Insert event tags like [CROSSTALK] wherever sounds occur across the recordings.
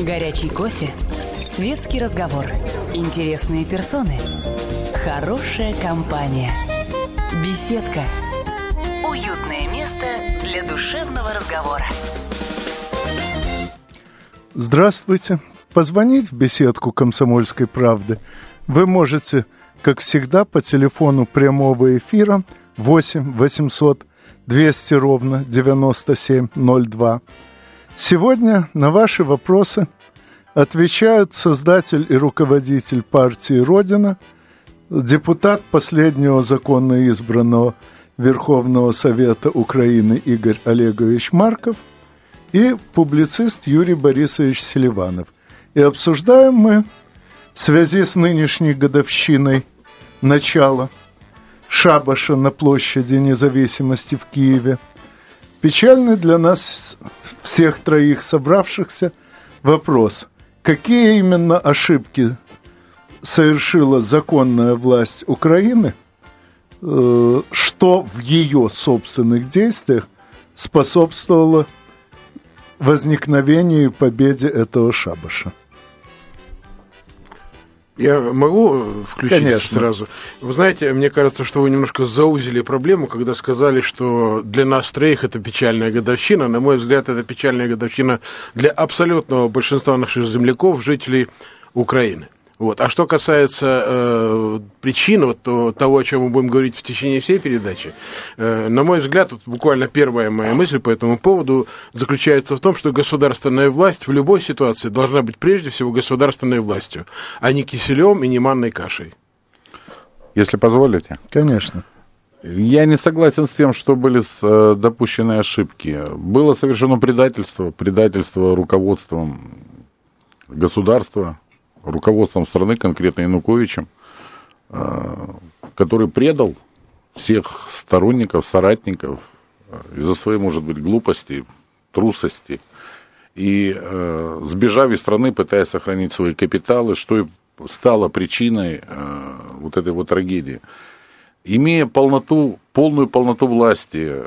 Горячий кофе, светский разговор, интересные персоны, хорошая компания, беседка, уютное место для душевного разговора. Здравствуйте. Позвонить в беседку «Комсомольской правды» вы можете, как всегда, по телефону прямого эфира 8 800 200 ровно 9702. Сегодня на ваши вопросы отвечают создатель и руководитель партии «Родина», депутат последнего законно избранного Верховного Совета Украины Игорь Олегович Марков и публицист Юрий Борисович Селиванов. И обсуждаем мы в связи с нынешней годовщиной начала шабаша на площади независимости в Киеве – Печальный для нас всех троих собравшихся вопрос, какие именно ошибки совершила законная власть Украины, э, что в ее собственных действиях способствовало возникновению и победе этого шабаша. Я могу включить Конечно. сразу? Вы знаете, мне кажется, что вы немножко заузили проблему, когда сказали, что для нас троих это печальная годовщина. На мой взгляд, это печальная годовщина для абсолютного большинства наших земляков, жителей Украины. Вот. А что касается э, причин вот, то, того, о чем мы будем говорить в течение всей передачи, э, на мой взгляд, вот буквально первая моя мысль по этому поводу заключается в том, что государственная власть в любой ситуации должна быть прежде всего государственной властью, а не киселем и не манной кашей. Если позволите. Конечно. Я не согласен с тем, что были э, допущены ошибки. Было совершено предательство, предательство руководством государства, руководством страны, конкретно Януковичем, э, который предал всех сторонников, соратников э, из-за своей, может быть, глупости, трусости, и э, сбежав из страны, пытаясь сохранить свои капиталы, что и стало причиной вот этой вот трагедии. Имея полноту, полную полноту власти,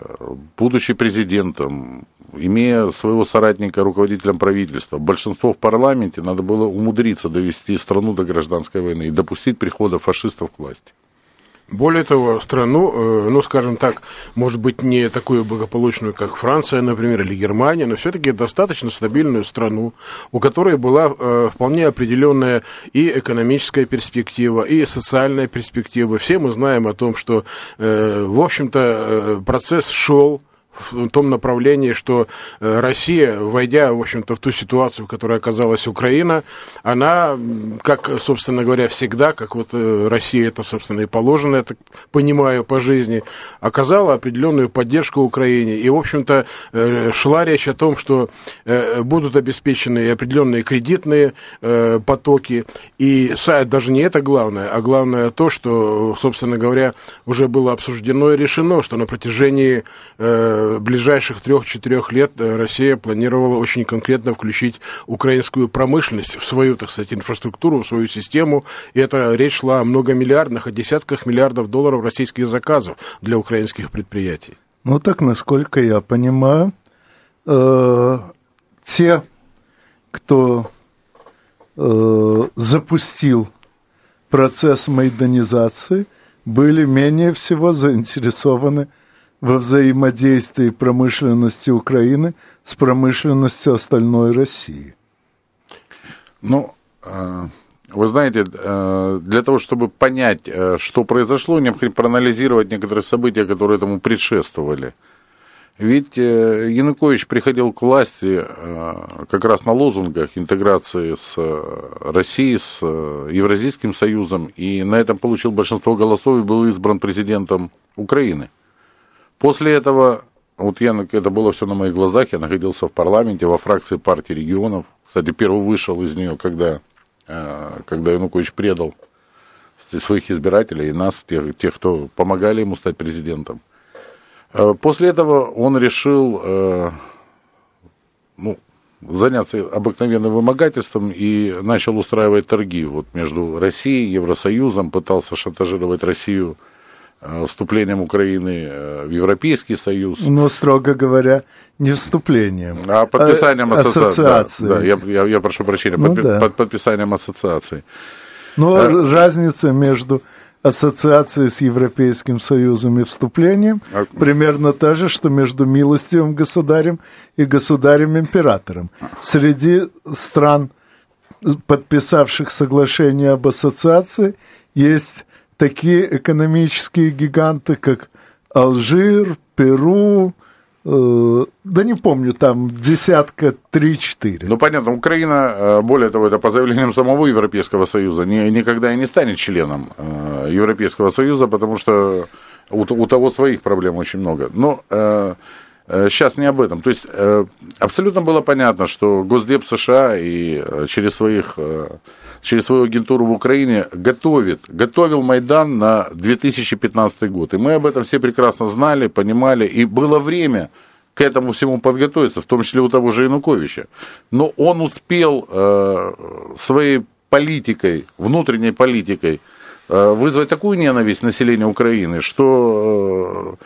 будучи президентом, имея своего соратника руководителем правительства, большинство в парламенте, надо было умудриться довести страну до гражданской войны и допустить прихода фашистов к власти. Более того, страну, э, ну, скажем так, может быть, не такую благополучную, как Франция, например, или Германия, но все-таки достаточно стабильную страну, у которой была э, вполне определенная и экономическая перспектива, и социальная перспектива. Все мы знаем о том, что, э, в общем-то, процесс шел, в том направлении, что э, Россия, войдя, в общем-то, в ту ситуацию, в которой оказалась Украина, она, как, собственно говоря, всегда, как вот э, Россия это, собственно, и положено, я так понимаю, по жизни, оказала определенную поддержку Украине. И, в общем-то, э, шла речь о том, что будут обеспечены определенные кредитные потоки. И даже не это главное, а главное то, что, собственно говоря, уже было обсуждено и решено, что на протяжении ближайших трех-четырех лет э, Россия планировала очень конкретно включить украинскую промышленность в свою, так сказать, инфраструктуру, в свою систему. И это речь шла о многомиллиардных, о десятках миллиардов долларов российских заказов для украинских предприятий. Ну так, насколько я понимаю, э, те, кто э, запустил процесс майданизации, были менее всего заинтересованы во взаимодействии промышленности Украины с промышленностью остальной России? Ну, э, вы знаете, э, для того, чтобы понять, э, что произошло, необходимо проанализировать некоторые события, которые этому предшествовали. Ведь Янукович приходил к власти как раз на лозунгах интеграции с Россией, с Евразийским Союзом, и на этом получил большинство голосов и был избран президентом Украины. После этого, вот я, это было все на моих глазах, я находился в парламенте, во фракции партии регионов. Кстати, первый вышел из нее, когда, э, когда Янукович предал своих избирателей и нас, тех, тех, кто помогали ему стать президентом. Э, после этого он решил э, ну, заняться обыкновенным вымогательством и начал устраивать торги вот между Россией и Евросоюзом, пытался шантажировать Россию вступлением Украины э, в Европейский Союз. Но, строго говоря, не вступлением, а подписанием а, ассоциации. Да, да я, я, я прошу прощения, ну, под, да. под подписанием ассоциации. Но а... разница между ассоциацией с Европейским Союзом и вступлением а... примерно та же, что между милостивым государем и государем-императором. Среди стран, подписавших соглашение об ассоциации, есть такие экономические гиганты, как Алжир, Перу, э, да не помню, там десятка три-четыре. Ну, понятно, Украина, э, более того, это по заявлениям самого Европейского Союза, ни, никогда и не станет членом э, Европейского Союза, потому что у, у того своих проблем очень много. Но э, сейчас не об этом. То есть абсолютно было понятно, что Госдеп США и через своих через свою агентуру в Украине готовит, готовил Майдан на 2015 год. И мы об этом все прекрасно знали, понимали, и было время к этому всему подготовиться, в том числе у того же Януковича. Но он успел э, своей политикой, внутренней политикой, э, вызвать такую ненависть населения Украины, что э,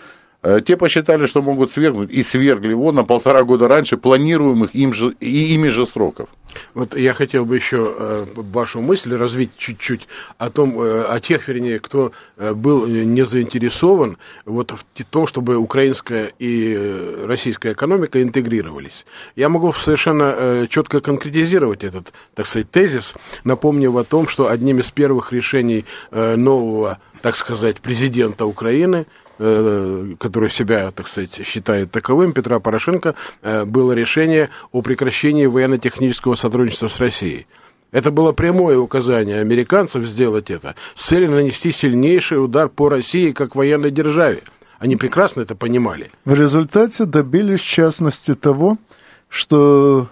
те посчитали, что могут свергнуть, и свергли его на полтора года раньше планируемых им же, и ими же сроков. Вот я хотел бы еще э, вашу мысль развить чуть-чуть о том, э, о тех, вернее, кто был не заинтересован вот в том, чтобы украинская и российская экономика интегрировались. Я могу совершенно четко конкретизировать этот, так сказать, тезис, напомнив о том, что одним из первых решений нового, так сказать, президента Украины Э, который себя, так сказать, считает таковым, Петра Порошенко, э, было решение о прекращении военно-технического сотрудничества с Россией. Это было прямое указание американцев сделать это с целью нанести сильнейший удар по России как военной державе. Они прекрасно это понимали. В результате добились, в частности, того, что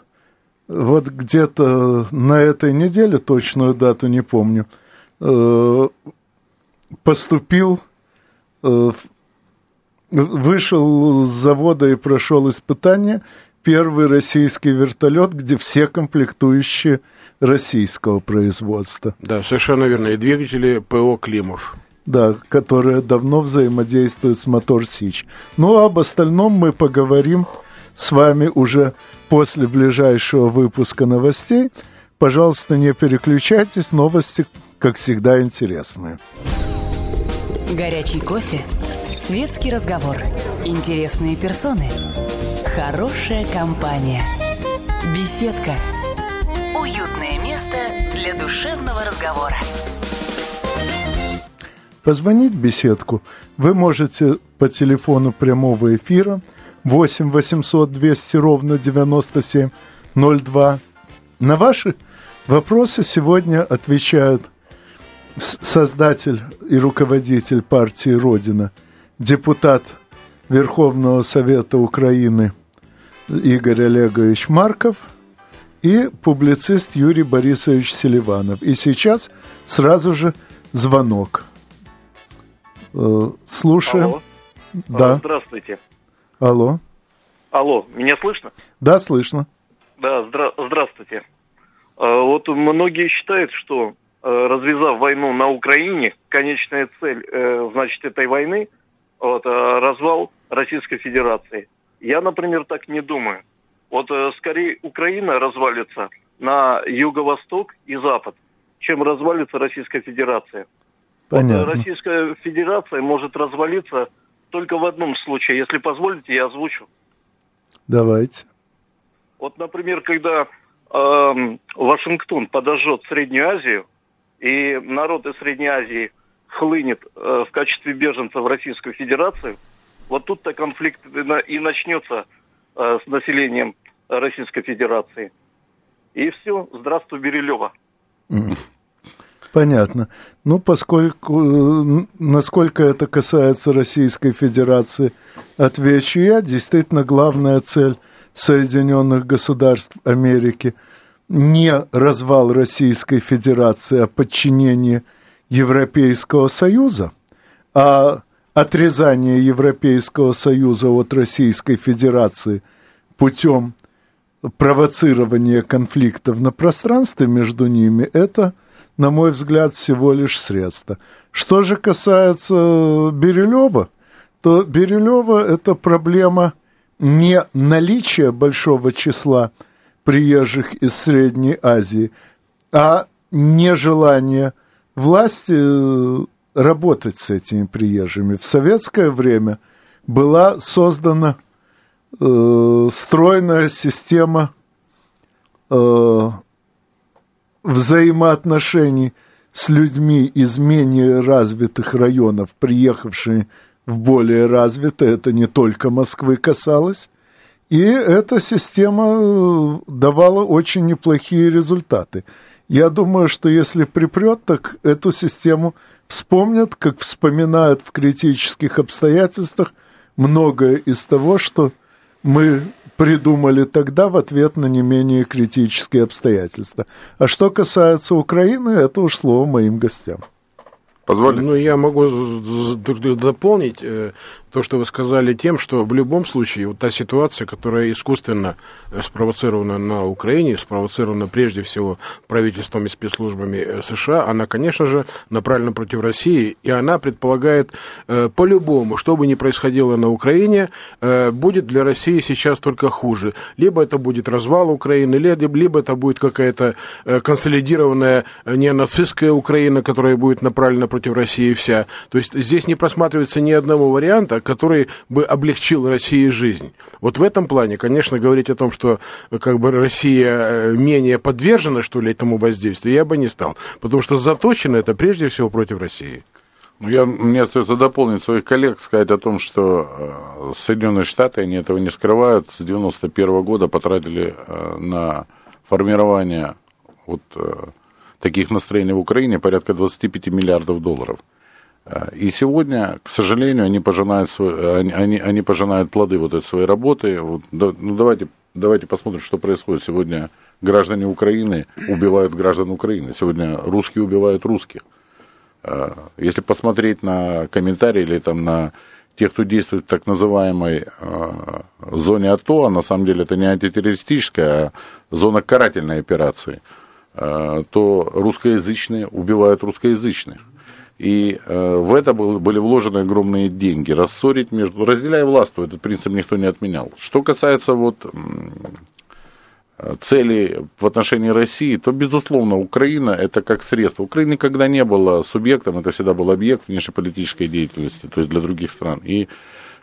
вот где-то на этой неделе, точную дату не помню, э, поступил вышел с завода и прошел испытание первый российский вертолет, где все комплектующие российского производства. Да, совершенно верно. И двигатели ПО «Климов». Да, которые давно взаимодействуют с «Мотор Сич». Ну, а об остальном мы поговорим с вами уже после ближайшего выпуска новостей. Пожалуйста, не переключайтесь, новости, как всегда, интересные. Горячий кофе Светский разговор. Интересные персоны. Хорошая компания. Беседка. Уютное место для душевного разговора. Позвонить в беседку вы можете по телефону прямого эфира 8 800 200 ровно 9702. На ваши вопросы сегодня отвечают создатель и руководитель партии «Родина» депутат Верховного Совета Украины Игорь Олегович Марков и публицист Юрий Борисович Селиванов. И сейчас сразу же звонок. Э, слушаем. Алло. Да. Здравствуйте. Алло. Алло, меня слышно? Да, слышно. Да, здра- здравствуйте. Э, вот многие считают, что э, развязав войну на Украине, конечная цель, значит, этой войны – вот, э, развал Российской Федерации. Я, например, так не думаю. Вот э, скорее Украина развалится на юго-восток и запад, чем развалится Российская Федерация. Понятно. Вот, Российская Федерация может развалиться только в одном случае. Если позволите, я озвучу. Давайте. Вот, например, когда э, Вашингтон подожжет Среднюю Азию, и народ из Средней Азии – хлынет э, в качестве беженцев в Российскую Федерацию, вот тут-то конфликт и начнется э, с населением Российской Федерации. И все, здравствуй, Берилева. Понятно. Ну, поскольку, э, насколько это касается Российской Федерации, отвечу я. Действительно, главная цель Соединенных Государств Америки не развал Российской Федерации, а подчинение Европейского Союза, а отрезание Европейского Союза от Российской Федерации путем провоцирования конфликтов на пространстве между ними, это, на мой взгляд, всего лишь средство. Что же касается Бирюлева, то Бирюлева это проблема не наличия большого числа приезжих из Средней Азии, а нежелание власти э, работать с этими приезжими. В советское время была создана э, стройная система э, взаимоотношений с людьми из менее развитых районов, приехавшие в более развитые, это не только Москвы касалось, и эта система э, давала очень неплохие результаты. Я думаю, что если припрет, так эту систему вспомнят, как вспоминают в критических обстоятельствах многое из того, что мы придумали тогда в ответ на не менее критические обстоятельства. А что касается Украины, это уж слово моим гостям. Позволите? Ну, я могу дополнить э, то, что вы сказали, тем, что в любом случае вот та ситуация, которая искусственно э, спровоцирована на Украине, спровоцирована прежде всего правительством и спецслужбами э, США, она, конечно же, направлена против России, и она предполагает э, по-любому, что бы ни происходило на Украине, будет для России сейчас только хуже. Либо это будет развал Украины, либо, либо это будет какая-то э, консолидированная неонацистская Украина, которая будет направлена против России вся. То есть здесь не просматривается ни одного варианта, который бы облегчил России жизнь. Вот в этом плане, конечно, говорить о том, что как бы Россия э, менее подвержена, что ли, этому воздействию, я бы не стал. Потому что заточено это прежде всего против России. Ну, я, мне остается дополнить своих коллег, сказать о том, что э, Соединенные Штаты, они этого не скрывают, с 91 года потратили э, на формирование вот таких настроений в Украине порядка 25 миллиардов долларов. Э, и сегодня, к сожалению, они пожинают, свой, они, они, пожинают плоды вот этой своей работы. Вот, ну, давайте, давайте посмотрим, что происходит. Сегодня граждане Украины убивают граждан Украины. Сегодня русские убивают русских. Э, если посмотреть на комментарии или там на тех, кто действует в так называемой э, зоне АТО, а на самом деле это не антитеррористическая, а зона карательной операции, то русскоязычные убивают русскоязычных. И э, в это были вложены огромные деньги. Рассорить между... Разделяя властвуй, этот принцип никто не отменял. Что касается вот цели в отношении России, то, безусловно, Украина это как средство. Украина никогда не была субъектом, это всегда был объект внешнеполитической деятельности, то есть для других стран. И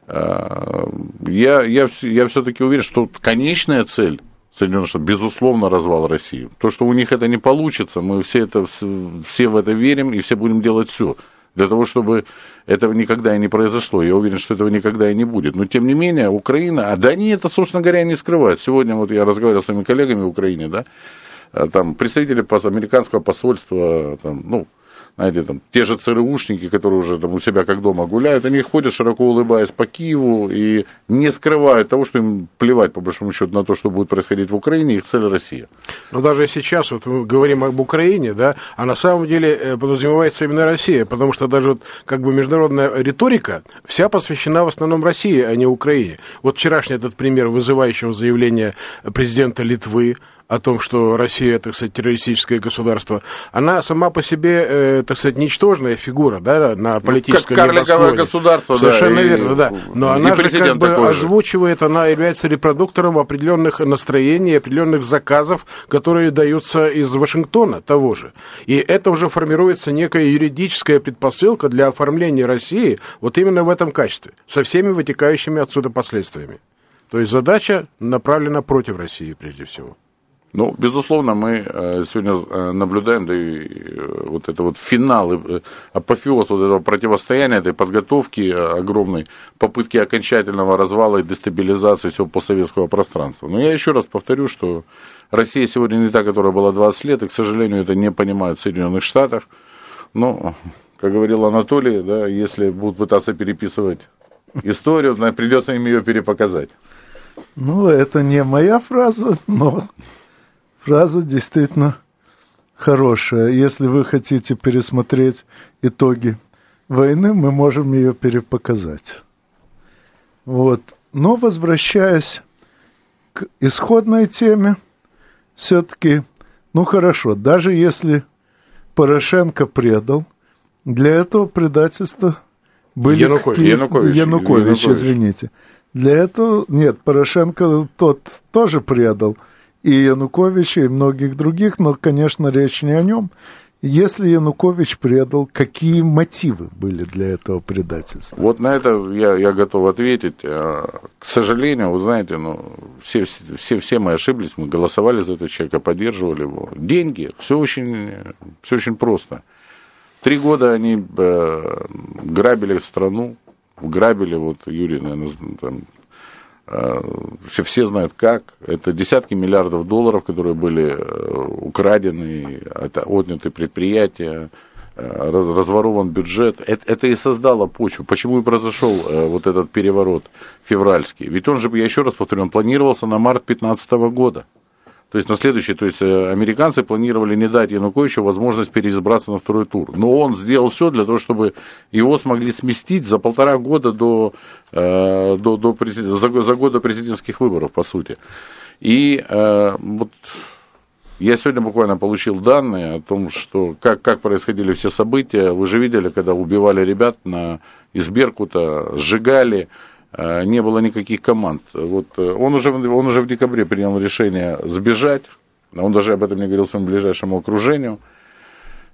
э, я, я, я все-таки уверен, что конечная цель Соединенных Штатов, безусловно, развал России. То, что у них это не получится, мы все, это, все в это верим и все будем делать все для того, чтобы этого никогда и не произошло. Я уверен, что этого никогда и не будет. Но, тем не менее, Украина, а да они это, собственно говоря, не скрывают. Сегодня вот я разговаривал с своими коллегами в Украине, да, а там представители американского посольства, там, ну, знаете, там, те же ЦРУшники, которые уже там у себя как дома гуляют, они ходят, широко улыбаясь по Киеву и не скрывают того, что им плевать, по большому счету, на то, что будет происходить в Украине, их цель Россия. Но даже сейчас вот мы говорим об Украине, да, а на самом деле э, подразумевается именно Россия, потому что даже вот как бы международная риторика вся посвящена в основном России, а не Украине. Вот вчерашний этот пример вызывающего заявления президента Литвы, о том, что Россия, так сказать, террористическое государство, она сама по себе, э, так сказать, ничтожная фигура, да, на политическом ну, Карликовое государство, Совершенно да. верно, и, да. Но она же как бы озвучивает, же. она является репродуктором определенных настроений, определенных заказов, которые даются из Вашингтона того же. И это уже формируется некая юридическая предпосылка для оформления России вот именно в этом качестве, со всеми вытекающими отсюда последствиями. То есть задача направлена против России прежде всего. Ну, безусловно, мы э, сегодня э, наблюдаем, да и э, вот это вот финал, апофеоз вот этого противостояния, этой подготовки огромной, попытки окончательного развала и дестабилизации всего постсоветского пространства. Но я еще раз повторю, что Россия сегодня не та, которая была 20 лет, и, к сожалению, это не понимают в Соединенных Штатах. Но, как говорил Анатолий, да, если будут пытаться переписывать историю, придется им ее перепоказать. Ну, это не моя фраза, но Фраза действительно хорошая. Если вы хотите пересмотреть итоги войны, мы можем ее перепоказать. Вот. Но возвращаясь к исходной теме, все-таки, ну хорошо, даже если Порошенко предал, Для этого предательства были... Янукович. какие- Янукович. Янукович, Янукович. извините. Для этого... Нет, Порошенко тот тоже предал и Януковича, и многих других, но, конечно, речь не о нем. Если Янукович предал, какие мотивы были для этого предательства? Вот на это я, я готов ответить. А, К сожалению, вы знаете, ну, все, все, все мы ошиблись, мы голосовали за этого человека, поддерживали его. Деньги, все очень, все очень просто. Три года они э, грабили страну, грабили, вот Юрий, наверное, там, все, все знают как. Это десятки миллиардов долларов, которые были э, украдены, это отняты предприятия, э, раз- разворован бюджет. Это, это и создало почву. Почему и произошел э, вот этот переворот февральский? Ведь он же, я еще раз повторю, он планировался на март 2015 года. То есть на следующий, то есть э, американцы планировали не дать Януковичу возможность переизбраться на второй тур. Но он сделал все для того, чтобы его смогли сместить за полтора года до, э, до, до за, за год до президентских выборов, по сути. И э, вот я сегодня буквально получил данные о том, что как, как происходили все события. Вы же видели, когда убивали ребят на, из Беркута, сжигали, не было никаких команд. Вот э, он уже, он уже в декабре принял решение сбежать. Он даже об этом не говорил своему ближайшему окружению.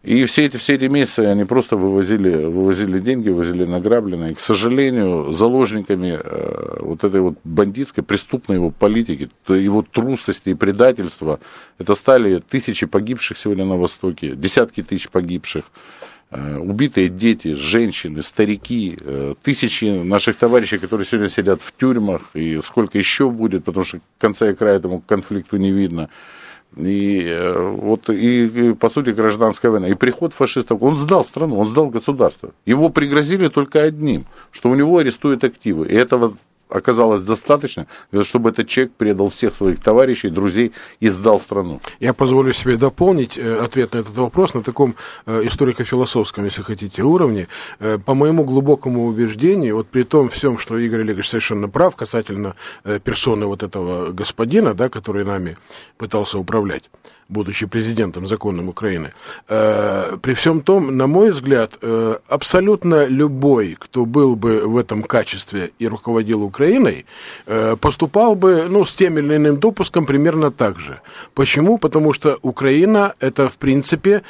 И все эти, все эти месяцы они просто вывозили, вывозили деньги, вывозили награбленные. И, к сожалению, заложниками э, вот этой вот бандитской, преступной его политики, его трусости и предательства, это стали тысячи погибших сегодня на Востоке, десятки тысяч погибших, э, убитые дети, женщины, старики, э, тысячи наших товарищей, которые сегодня сидят в тюрьмах, и сколько еще будет, потому что конца и края этому конфликту не видно. И э, вот и, и, по сути гражданская война. И приход фашистов, он сдал страну, он сдал государство. Его пригрозили только одним, что у него арестуют активы. И этого оказалось достаточно, чтобы этот человек предал всех своих товарищей, друзей и сдал страну. Я позволю себе дополнить э, ответ на этот вопрос на таком э, историко-философском, если хотите, уровне. Э, По моему глубокому убеждению, вот при том всем, что Игорь Олегович совершенно прав касательно персоны вот этого господина, да, который нами пытался управлять, будучи президентом законным Украины, э, при всем том, на мой взгляд, э, абсолютно любой, кто был бы в этом качестве и руководил Украиной, э, поступал бы ну, с тем или иным допуском примерно так же. Почему? Потому что Украина – это, в принципе,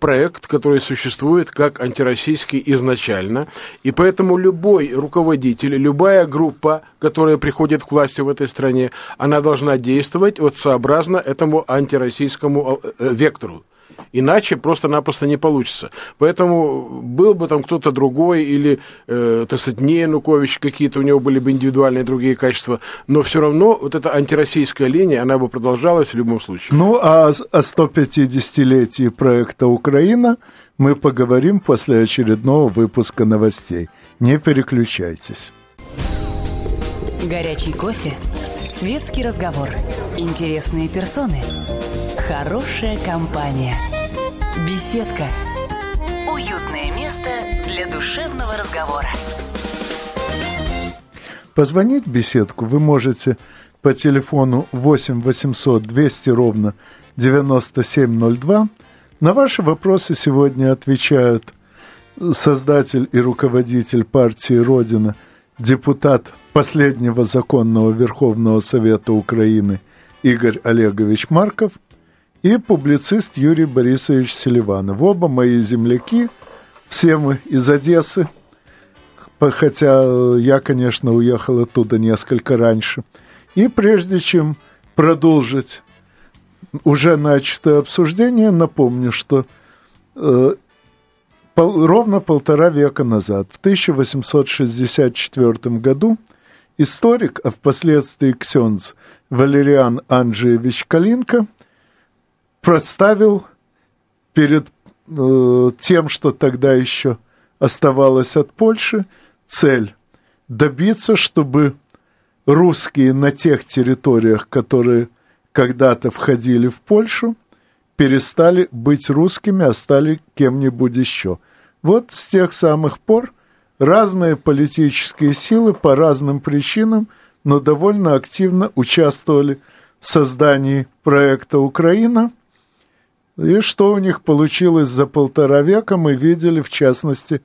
проект, который существует как антироссийский изначально, и поэтому любой руководитель, любая группа, которая приходит к власти в этой стране, она должна действовать вот сообразно этому антироссийскому э, вектору. Иначе просто-напросто не получится. Поэтому был бы там кто-то другой или, э, так сказать, не Янукович, какие-то у него были бы индивидуальные другие качества, но все равно вот эта антироссийская линия, она бы продолжалась в любом случае. Ну, а о 150-летии проекта «Украина» мы поговорим после очередного выпуска новостей. Не переключайтесь. Горячий кофе, светский разговор, интересные персоны, хорошая компания, беседка, уютное место для душевного разговора. Позвонить в беседку вы можете по телефону 8 800 200 ровно 9702. На ваши вопросы сегодня отвечают создатель и руководитель партии «Родина», депутат последнего законного Верховного Совета Украины Игорь Олегович Марков и публицист Юрий Борисович Селиванов. Оба мои земляки, все мы из Одессы, хотя я, конечно, уехал оттуда несколько раньше. И прежде чем продолжить уже начатое обсуждение, напомню, что э, пол- ровно полтора века назад, в 1864 году, историк, а впоследствии ксенз Валериан Анджиевич Калинка проставил перед э, тем, что тогда еще оставалось от Польши, цель добиться, чтобы русские на тех территориях, которые когда-то входили в Польшу, перестали быть русскими, а стали кем-нибудь еще. Вот с тех самых пор разные политические силы по разным причинам, но довольно активно участвовали в создании проекта «Украина», И что у них получилось за полтора века, мы видели, в частности,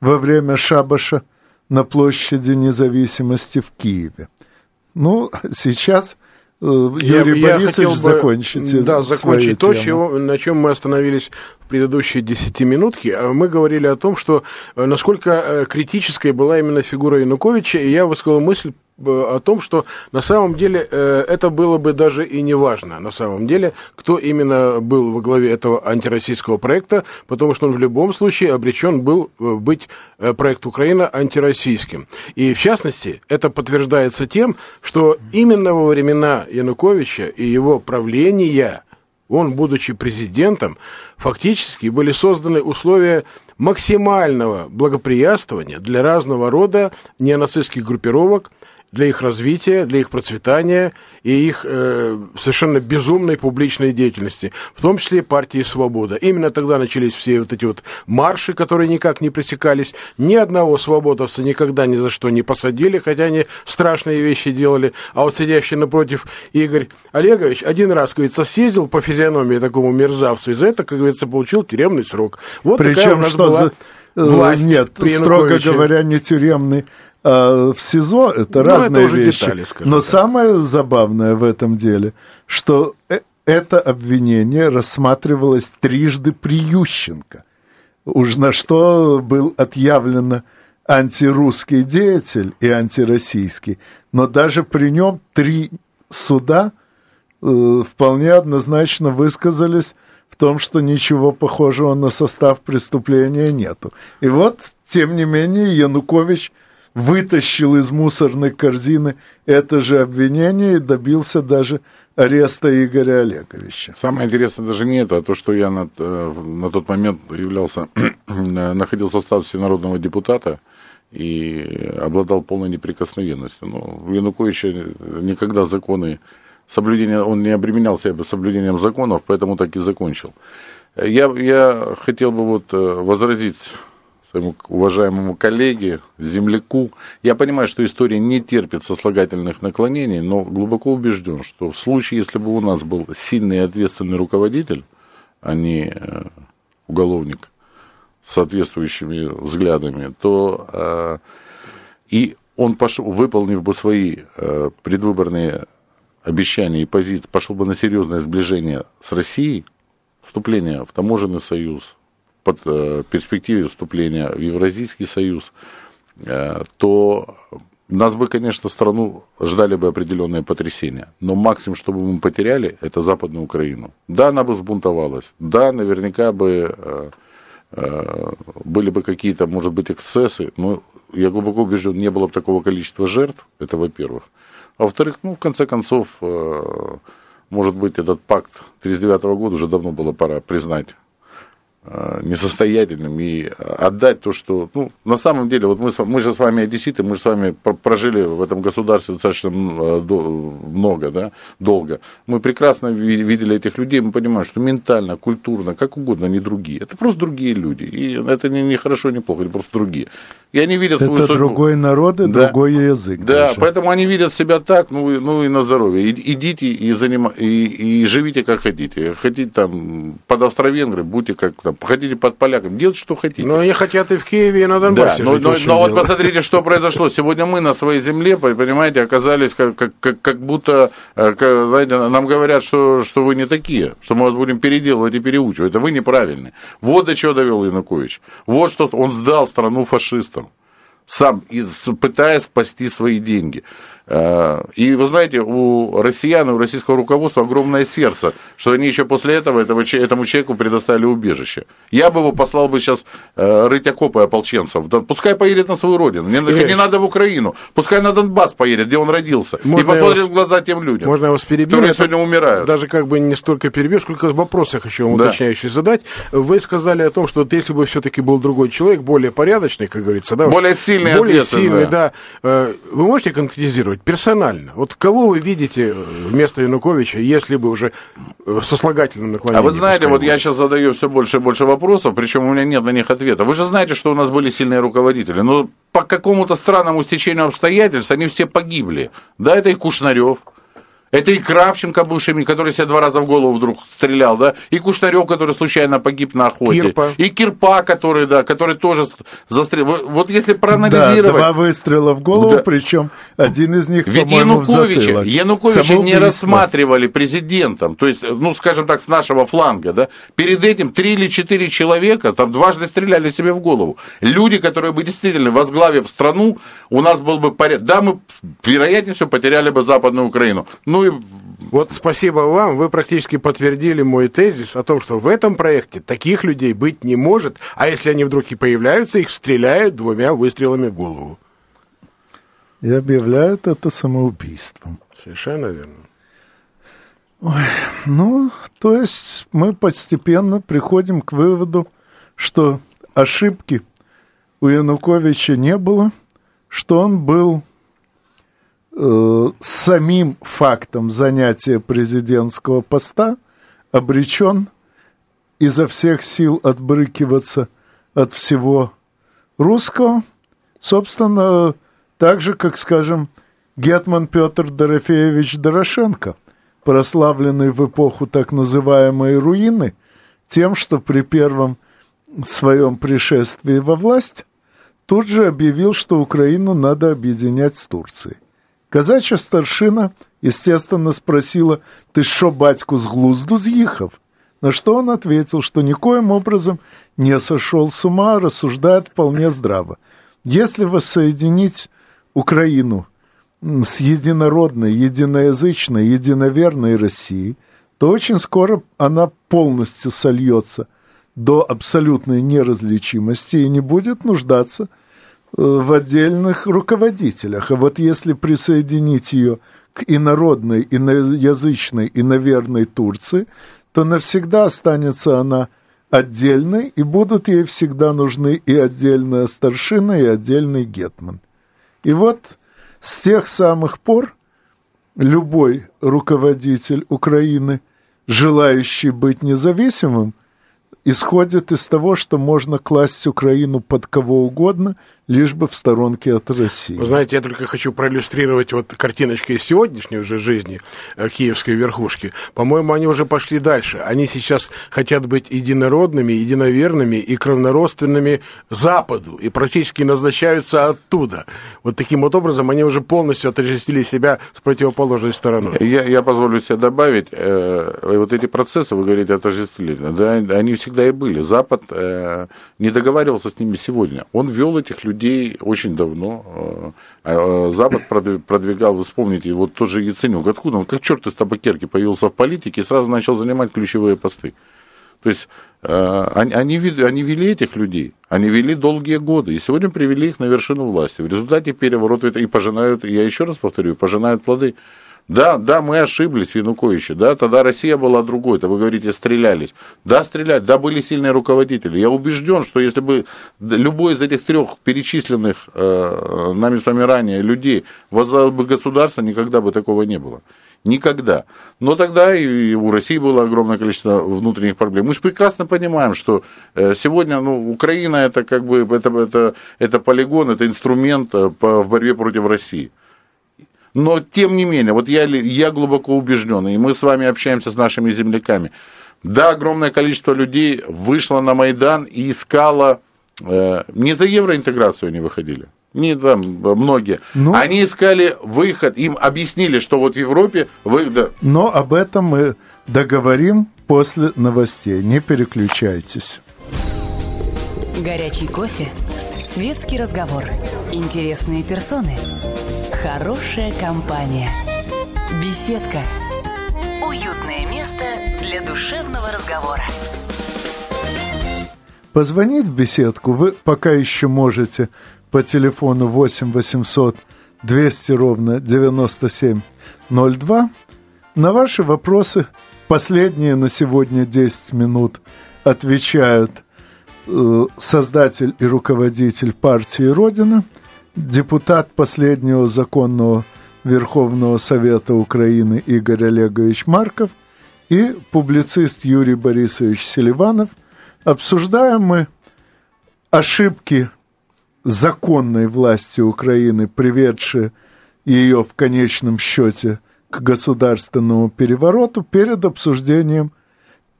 во время шабаша на площади независимости в Киеве. Ну, сейчас э, Юрий я, Борисович, я бы, закончите Да, закончить то, чего, на чем мы остановились в предыдущие десятиминутки. А Мы говорили о том, что э, насколько э, критической была именно фигура Януковича, и я высказал мысль о том, что на самом деле это было бы даже и не важно, на самом деле, кто именно был во главе этого антироссийского проекта, потому что он в любом случае обречен был быть проект Украина антироссийским. И в частности, это подтверждается тем, что именно во времена Януковича и его правления он, будучи президентом, фактически были созданы условия максимального благоприятствования для разного рода неонацистских группировок, для их развития, для их процветания и их э, совершенно безумной публичной деятельности, в том числе партии «Свобода». Именно тогда начались все вот эти вот марши, которые никак не пресекались. Ни одного свободовца никогда ни за что не посадили, хотя они страшные вещи делали. А вот сидящий напротив Игорь Олегович один раз, говорится, съездил по физиономии такому мерзавцу, и за это, как говорится, получил тюремный срок. Вот Причем, такая у нас что была за... власть Нет, строго говоря, не тюремный, а в СИЗО это Ну, разные это уже вещи. детали, Но так. самое забавное в этом деле, что э- это обвинение рассматривалось трижды при Ющенко. Уж на что был отъявленно антирусский деятель и антироссийский. Но даже при нем три суда э, вполне однозначно высказались в том, что ничего похожего на состав преступления нету. И вот, тем не менее, Янукович вытащил из мусорной корзины это же обвинение и добился даже ареста Игоря Олеговича. Самое интересное даже не это, а то, что я на, э, на тот момент являлся, [CLEARS THROAT] находился в статусе народного депутата и обладал полной неприкосновенностью. Но у Януковича никогда законы соблюдения, он не обременял себя соблюдением законов, поэтому так и закончил. Я, я хотел бы вот э, возразить своему уважаемому коллеге, земляку. Я понимаю, что история не терпит сослагательных наклонений, но глубоко убежден, что в случае, если бы у нас был сильный и ответственный руководитель, а не э, уголовник с соответствующими взглядами, то э, и он пошел, выполнив бы свои э, предвыборные обещания и позиции, пошел бы на серьезное сближение с Россией, вступление в таможенный союз, под э, перспективе вступления в Евразийский союз, э, то нас бы, конечно, страну ждали бы определенные потрясения. Но максимум, что бы мы потеряли, это Западную Украину. Да, она бы сбунтовалась. Да, наверняка бы э, э, были бы какие-то, может быть, эксцессы. Но я глубоко убежден, не было бы такого количества жертв. Это во-первых. А во-вторых, ну, в конце концов, может быть, этот пакт 1939 года уже давно было пора признать несостоятельным и отдать то, что, ну, на самом деле, вот мы, мы же с вами одесситы, мы же с вами про- прожили в этом государстве достаточно э, много, да, долго. Мы прекрасно ви- видели этих людей, мы понимаем, что ментально, культурно, как угодно, они другие. Это просто другие люди. И это не, не хорошо, не плохо, это просто другие. И они видят свою Это другой народ и Да. другой язык. Да, даже. поэтому они видят себя так, ну, и- ну и на здоровье. И- идите и, занима, и, и живите как хотите. Хотите там под австро-венгры, будьте как там, хотите под поляками, делайте что хотите. Но они хотят и в Киеве, и на Да, Донбассе но, жить, но- чем но вот посмотрите, что произошло. Сегодня мы на своей земле, понимаете, оказались как, как, как, как будто, э, как, знаете, нам говорят, что, что вы не такие, что мы вас будем переделывать и переучивать. Это вы неправильны. Вот до чего довел Янукович. Вот что он сдал страну фашистам сам, пытаясь спасти свои деньги. Э, И вы знаете, у россиян и у российского руководства огромное сердце, что они еще после этого, этого этому человеку предоставили убежище. Я бы его послал бы сейчас э, рыть окопы ополченцев. Да пускай поедет на свою родину. Не, не надо в Украину. Пускай на Донбасс поедет, где он родился. Можно и посмотрит вас- в глаза тем людям, Можно я вас перебью? которые сегодня умирают. Даже как бы не столько перебью, сколько вопрос я хочу вам Да. уточняющий задать. Вы сказали о том, что вот если бы все-таки был другой человек, более порядочный, как говорится, да, Более сильный, более сильный, да. Э, Вы можете конкретизировать персонально? Вот кого вы видите э, вместо Януковича, если бы уже э, сослагательным А наклонением? вы знаете, вот будет? я сейчас задаю все больше и больше вопросов, причем у меня нет на них ответа. Вы же знаете, что у нас были сильные руководители, но по какому-то странному стечению обстоятельств они все погибли. Да, это и Кушнарев, Это и Кравченко, бывший, который себя два раза в голову вдруг стрелял, да, и Кушнарев, который случайно погиб на охоте. Кирпа. И Кирпа, который, да, который тоже застрелил. Вот если проанализировать... Да, два выстрела в голову, да. причем один из них, Ведь Януковича, Януковича не рассматривали президентом, то есть, ну, скажем так, с нашего фланга, да. Перед этим три или четыре человека там дважды стреляли себе в голову. Люди, которые бы действительно, возглавив страну, у нас был бы порядок. Да, мы, вероятнее всего, потеряли бы Западную Украину. Ну и вот спасибо вам, вы практически подтвердили мой тезис о том, что в этом проекте таких людей быть не может, а если они вдруг и появляются, их стреляют двумя выстрелами в голову. И объявляют это самоубийством. Совершенно верно. Ой, ну, то есть мы постепенно приходим к выводу, что ошибки у Януковича не было, что он был э, самим фактом занятия президентского поста обречен изо всех сил отбрыкиваться от всего русского, собственно, так же, как, скажем, Гетман Петр Дорофеевич Дорошенко, прославленный в эпоху так называемой руины, тем, что при первом своем пришествии во власть тут же объявил, что Украину надо объединять с Турцией. Казачья старшина, естественно, спросила, «Ты что, батьку, с глузду съехав?» На что он ответил, что никоим образом не сошел с ума, а рассуждает вполне здраво. Если воссоединить Украину с единородной, единоязычной, единоверной Россией, то очень скоро она полностью сольется до абсолютной неразличимости и не будет нуждаться в отдельных руководителях. А вот если присоединить ее к инородной, иноязычной, иноверной Турции, то навсегда останется она отдельной, и будут ей всегда нужны и отдельная старшина, и отдельный гетман. И вот с тех самых пор любой руководитель Украины, желающий быть независимым, исходит из того, что можно класть Украину под кого угодно, лишь бы в сторонке от России. Вы знаете, я только хочу проиллюстрировать вот картиночкой сегодняшней уже жизни э, киевской верхушки. По-моему, они уже пошли дальше. Они сейчас хотят быть единородными, единоверными и кровнородственными Западу, и практически назначаются оттуда. Вот таким вот образом они уже полностью отождествили себя с противоположной стороной. Я, я позволю себе добавить, э, вот эти процессы, вы говорите, отождествили, да, они всегда всегда и были. Запад э, не договаривался с ними сегодня. Он вел этих людей очень давно. Э, э Запад продвигал, вспомните, вот тот же Яценюк, откуда он, как черт из табакерки, появился в политике и сразу начал занимать ключевые посты. То есть э, они, они, они вели этих людей, они вели долгие годы, и сегодня привели их на вершину власти. В результате переворота и пожинают, я еще раз повторю, пожинают плоды. Да, да, мы ошиблись, Януковича, да, тогда Россия была другой, то вы говорите, стрелялись. Да, стреляли, да, были сильные руководители. Я убежден, что если бы любой из этих трех перечисленных э, нами с вами ранее людей возглавил бы государство, никогда бы такого не было. Никогда. Но тогда и у России было огромное количество внутренних проблем. Мы же прекрасно понимаем, что э, сегодня ну, Украина это как бы это, это, это полигон, это инструмент э, в борьбе против России. Но, тем не менее, вот я, я глубоко убежден, и мы с вами общаемся с нашими земляками. Да, огромное количество людей вышло на Майдан и искало, э, не за евроинтеграцию они выходили, не там многие. Ну, они искали выход, им объяснили, что вот в Европе вы... Да. Но об этом мы договорим после новостей. Не переключайтесь. Горячий кофе, светский разговор, интересные персоны – Хорошая компания. Беседка. Уютное место для душевного разговора. Позвонить в беседку вы пока еще можете по телефону 8 800 200 ровно 9702. На ваши вопросы последние на сегодня 10 минут отвечают э, создатель и руководитель партии «Родина» депутат последнего законного Верховного Совета Украины Игорь Олегович Марков и публицист Юрий Борисович Селиванов. Обсуждаем мы ошибки законной власти Украины, приведшие ее в конечном счете к государственному перевороту перед обсуждением,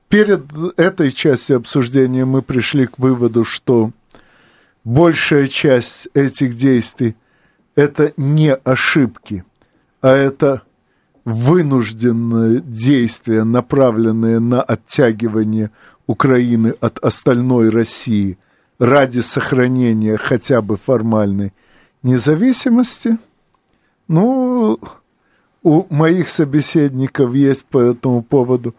перед этой частью обсуждения мы пришли к выводу, что большая часть этих действий это не ошибки, а это вынужденные действия, направленные на оттягивание Украины от остальной России ради сохранения хотя бы формальной независимости. Ну, у моих собеседников есть по этому поводу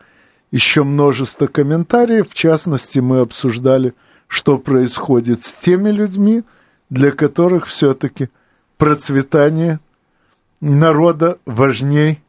еще множество комментариев. В частности, мы обсуждали, что происходит с теми людьми, для которых все-таки процветание народа важней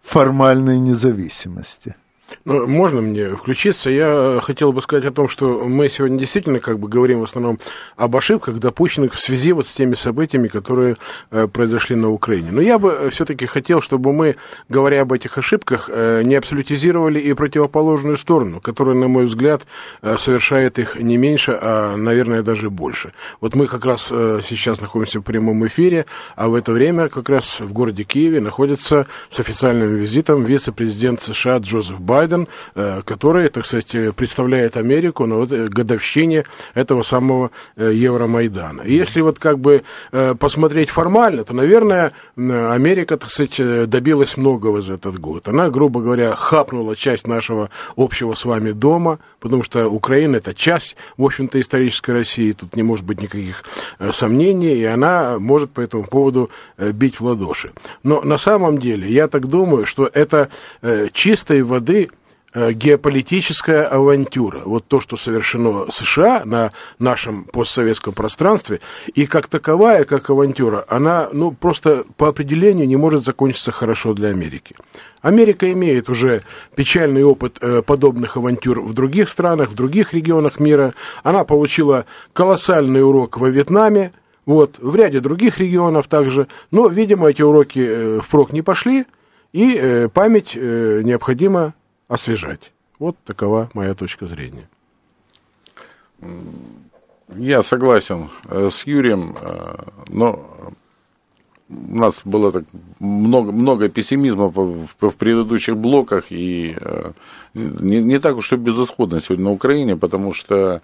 формальной независимости. Ну, можно мне включиться? Я хотел бы сказать о том, что мы сегодня действительно как бы говорим в основном об ошибках, допущенных в связи вот с теми событиями, которые э, произошли на Украине. Но я бы все-таки хотел, чтобы мы, говоря об этих ошибках, э, не абсолютизировали и противоположную сторону, которая, на мой взгляд, э, совершает их не меньше, а, наверное, даже больше. Вот мы как раз э, сейчас находимся в прямом эфире, а в это время как раз в городе Киеве находится с официальным визитом вице-президент США Джозеф Байден, Байден, э, который, так сказать, представляет Америку на вот годовщине этого самого э, Евромайдана. И если вот как бы э, посмотреть формально, то, наверное, Америка, так сказать, добилась многого за этот год. Она, грубо говоря, хапнула часть нашего общего с вами дома, потому что Украина это часть, в общем-то, исторической России, тут не может быть никаких сомнений, и она может по этому поводу бить в ладоши. Но на самом деле, я так думаю, что это чистой воды Э, геополитическая авантюра. Вот то, что совершено США на нашем постсоветском пространстве, и как таковая, как авантюра, она ну, просто по определению не может закончиться хорошо для Америки. Америка имеет уже печальный опыт э, подобных авантюр в других странах, в других регионах мира. Она получила колоссальный урок во Вьетнаме, вот, в ряде других регионов также. Но, видимо, эти уроки э, впрок не пошли, и память необходимо освежать. Вот такова моя точка зрения. Я согласен э, с Юрием, э, но у нас было так много, много пессимизма в, предыдущих блоках, и э, не, не так уж и безысходно сегодня на Украине, потому что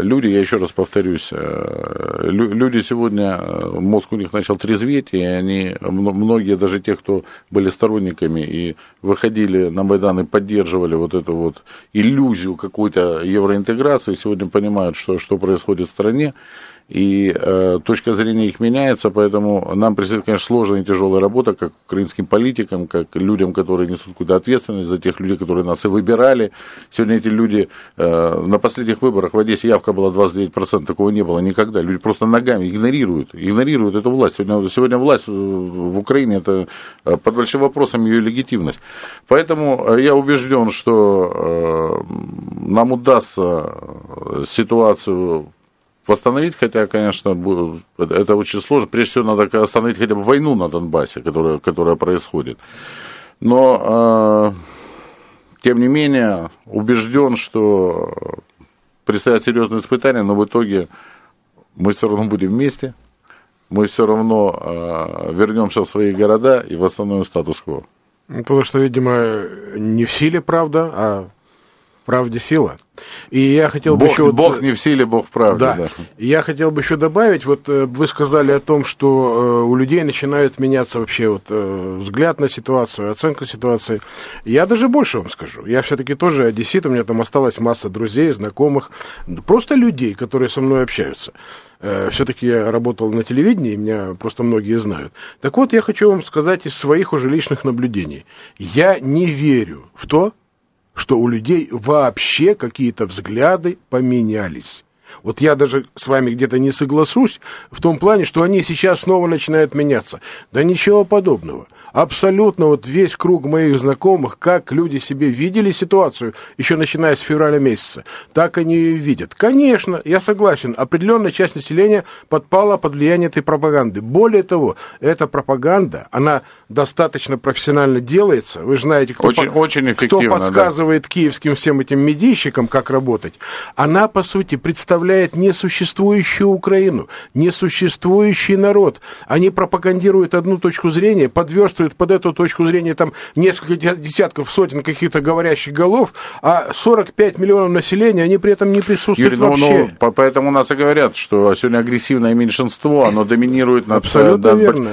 люди, я еще раз повторюсь, э, люди сегодня, э, мозг у них начал трезветь, и они, многие даже те, кто были сторонниками и выходили на Майдан и поддерживали вот эту вот иллюзию какой-то евроинтеграции, сегодня понимают, что, что происходит в стране, и э, точка зрения их меняется, поэтому нам предстоит, конечно, сложная и тяжелая работа, как украинским политикам, как людям, которые несут какую-то ответственность за тех людей, которые нас и выбирали. Сегодня эти люди э, на последних выборах в Одессе явка была 29%, такого не было никогда. Люди просто ногами игнорируют, игнорируют эту власть. Сегодня, сегодня власть в Украине это э, под большим вопросом ее легитимность. Поэтому э, я убежден, что э, нам удастся ситуацию восстановить, хотя, конечно, это очень сложно. Прежде всего, надо остановить хотя бы войну на Донбассе, которая, которая происходит. Но, э, тем не менее, убежден, что предстоят серьезные испытания, но в итоге мы все равно будем вместе, мы все равно э, вернемся в свои города и восстановим статус-кво. Ну, потому что, видимо, не в силе правда, а правде сила. И я хотел Бог, бы еще... Бог вот, не в силе, Бог в правде. Да. да. Я хотел бы еще добавить, вот э, вы сказали о том, что э, у людей начинает меняться вообще вот э, взгляд на ситуацию, оценка ситуации. Я даже больше вам скажу. Я все-таки тоже одессит, у меня там осталась масса друзей, знакомых, просто людей, которые со мной общаются. Все-таки я работал на телевидении, меня просто многие знают. Так вот, я хочу вам сказать из своих уже личных наблюдений. Я не верю в то, что у людей вообще какие-то взгляды поменялись. Вот я даже с вами где-то не соглашусь в том плане, что они сейчас снова начинают меняться. Да ничего подобного абсолютно вот весь круг моих знакомых, как люди себе видели ситуацию, еще начиная с февраля месяца, так они ее видят. Конечно, я согласен, определенная часть населения подпала под влияние этой пропаганды. Более того, эта пропаганда, она достаточно профессионально делается. Вы же знаете, кто, очень, по, очень кто подсказывает да. киевским всем этим медийщикам, как работать. Она, по сути, представляет несуществующую Украину, несуществующий народ. Они пропагандируют одну точку зрения, подверстывают подхлестывает под эту точку зрения там несколько десятков, сотен каких-то говорящих голов, а 45 миллионов населения, они при этом не присутствуют Юрий, вообще. Ну, поэтому у нас и говорят, что сегодня агрессивное меньшинство, оно доминирует над... Абсолютно над, верно.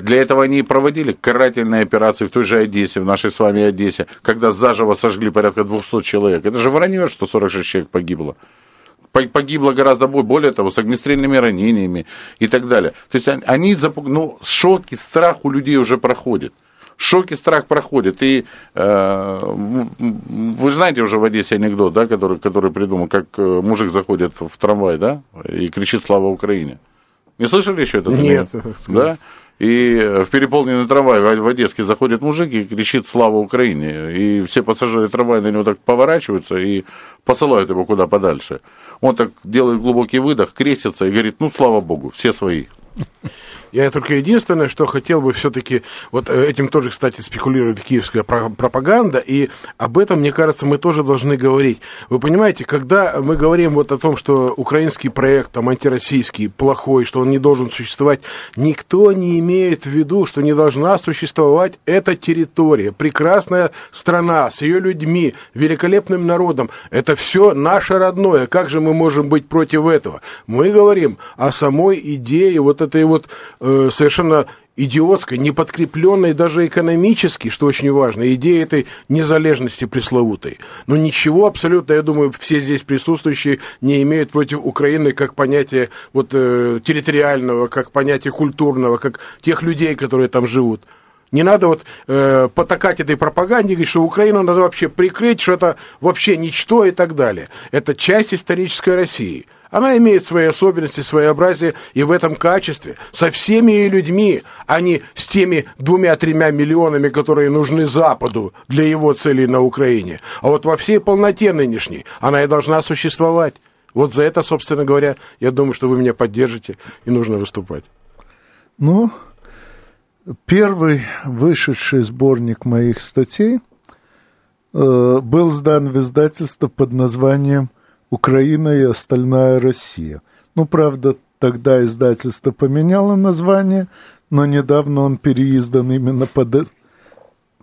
Для этого они и проводили карательные операции в той же Одессе, в нашей с вами Одессе, когда заживо сожгли порядка 200 человек. Это же вранье, что 46 человек погибло погибло гораздо больше, более того, с огнестрельными ранениями и так далее. То есть они, ну, шок и страх у людей уже проходит. Шок и страх проходит. И э, вы знаете уже в Одессе анекдот, да, который, который придумал, как э, мужик заходит в трамвай, да, и кричит «Слава Украине». Не слышали еще это? Нет. [LAUGHS] Да? И в переполненный трамвай в Одессе заходит мужик и кричит «Слава Украине!». И все пассажиры трамвая на него так поворачиваются и посылают его куда подальше. Он так делает глубокий выдох, крестится и говорит «Ну, слава Богу, все свои». Я только единственное, что хотел бы все-таки, вот э, этим тоже, кстати, спекулирует киевская пропаганда, и об этом, мне кажется, мы тоже должны говорить. Вы понимаете, когда мы говорим вот о том, что украинский проект, там, антироссийский, плохой, что он не должен существовать, никто не имеет в виду, что не должна существовать эта территория, прекрасная страна с ее людьми, великолепным народом. Это все наше родное. Как же мы можем быть против этого? Мы говорим о самой идее вот этой вот э, совершенно идиотской, не подкрепленной даже экономически, что очень важно, идея этой незалежности пресловутой. Но ничего абсолютно, я думаю, все здесь присутствующие не имеют против Украины как понятия вот, э, территориального, как понятия культурного, как тех людей, которые там живут. Не надо вот э, потакать этой пропаганде, говорить, что Украину надо вообще прикрыть, что это вообще ничто и так далее. Это часть исторической России. Она имеет свои особенности, своеобразие, и в этом качестве со всеми ее людьми, а не с теми двумя-тремя миллионами, которые нужны Западу для его целей на Украине. А вот во всей полноте нынешней она и должна существовать. Вот за это, собственно говоря, я думаю, что вы меня поддержите, и нужно выступать. Ну, первый вышедший сборник моих статей э, был сдан в издательство под названием Украина и остальная Россия. Ну, правда, тогда издательство поменяло название, но недавно он переиздан именно под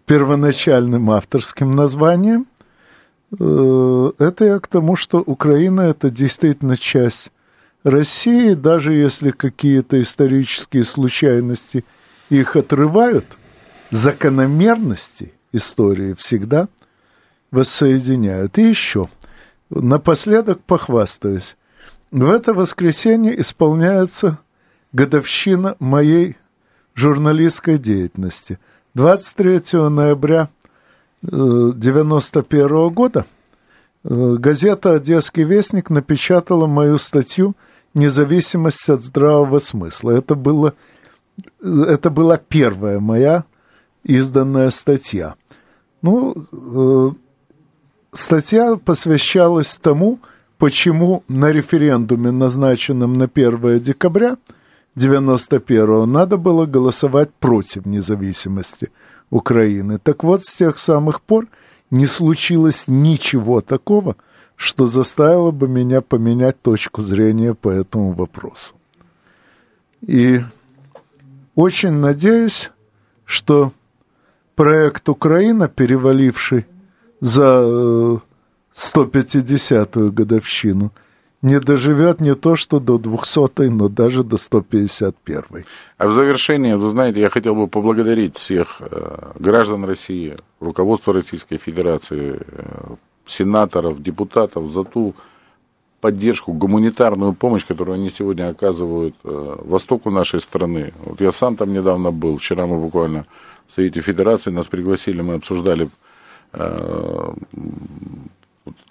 первоначальным авторским названием. Э, это я к тому, что Украина это действительно часть России, даже если какие-то исторические случайности их отрывают, закономерности истории всегда воссоединяют. И еще – Напоследок похвастаюсь. В это воскресенье исполняется годовщина моей журналистской деятельности. 23 ноября 1991 э, года э, газета «Одесский вестник» напечатала мою статью «Независимость от здравого смысла». Это, было, это была первая моя изданная статья. Ну, э, статья посвящалась тому, почему на референдуме, назначенном на 1 декабря 91-го, надо было голосовать против независимости Украины. Так вот, с тех самых пор не случилось ничего такого, что заставило бы меня поменять точку зрения по этому вопросу. И очень надеюсь, что проект «Украина», переваливший за 150-ю э, годовщину не доживет не то что до 200-й, но даже до 151-й. А в завершение, вы знаете, я хотел бы поблагодарить всех э, граждан России, руководство Российской Федерации, э, сенаторов, депутатов за ту поддержку, гуманитарную помощь, которую они сегодня оказывают востоку нашей страны. Вот я сам там недавно был, вчера мы буквально в Совете Федерации нас пригласили, мы обсуждали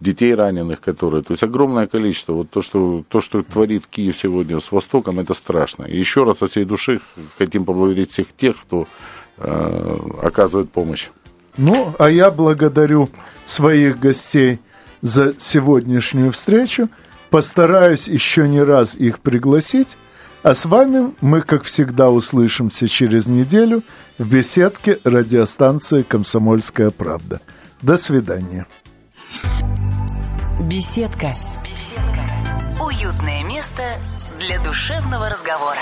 детей раненых, которые, то есть огромное количество. Вот то, что, то, что творит Киев сегодня с Востоком, это страшно. И еще раз от всей души хотим поблагодарить всех тех, кто э, оказывает помощь. Ну, а я благодарю своих гостей за сегодняшнюю встречу. Постараюсь еще не раз их пригласить. А с вами мы, как всегда, услышимся через неделю в беседке радиостанции «Комсомольская правда». До свидания. Беседка. Беседка. Уютное место для душевного разговора.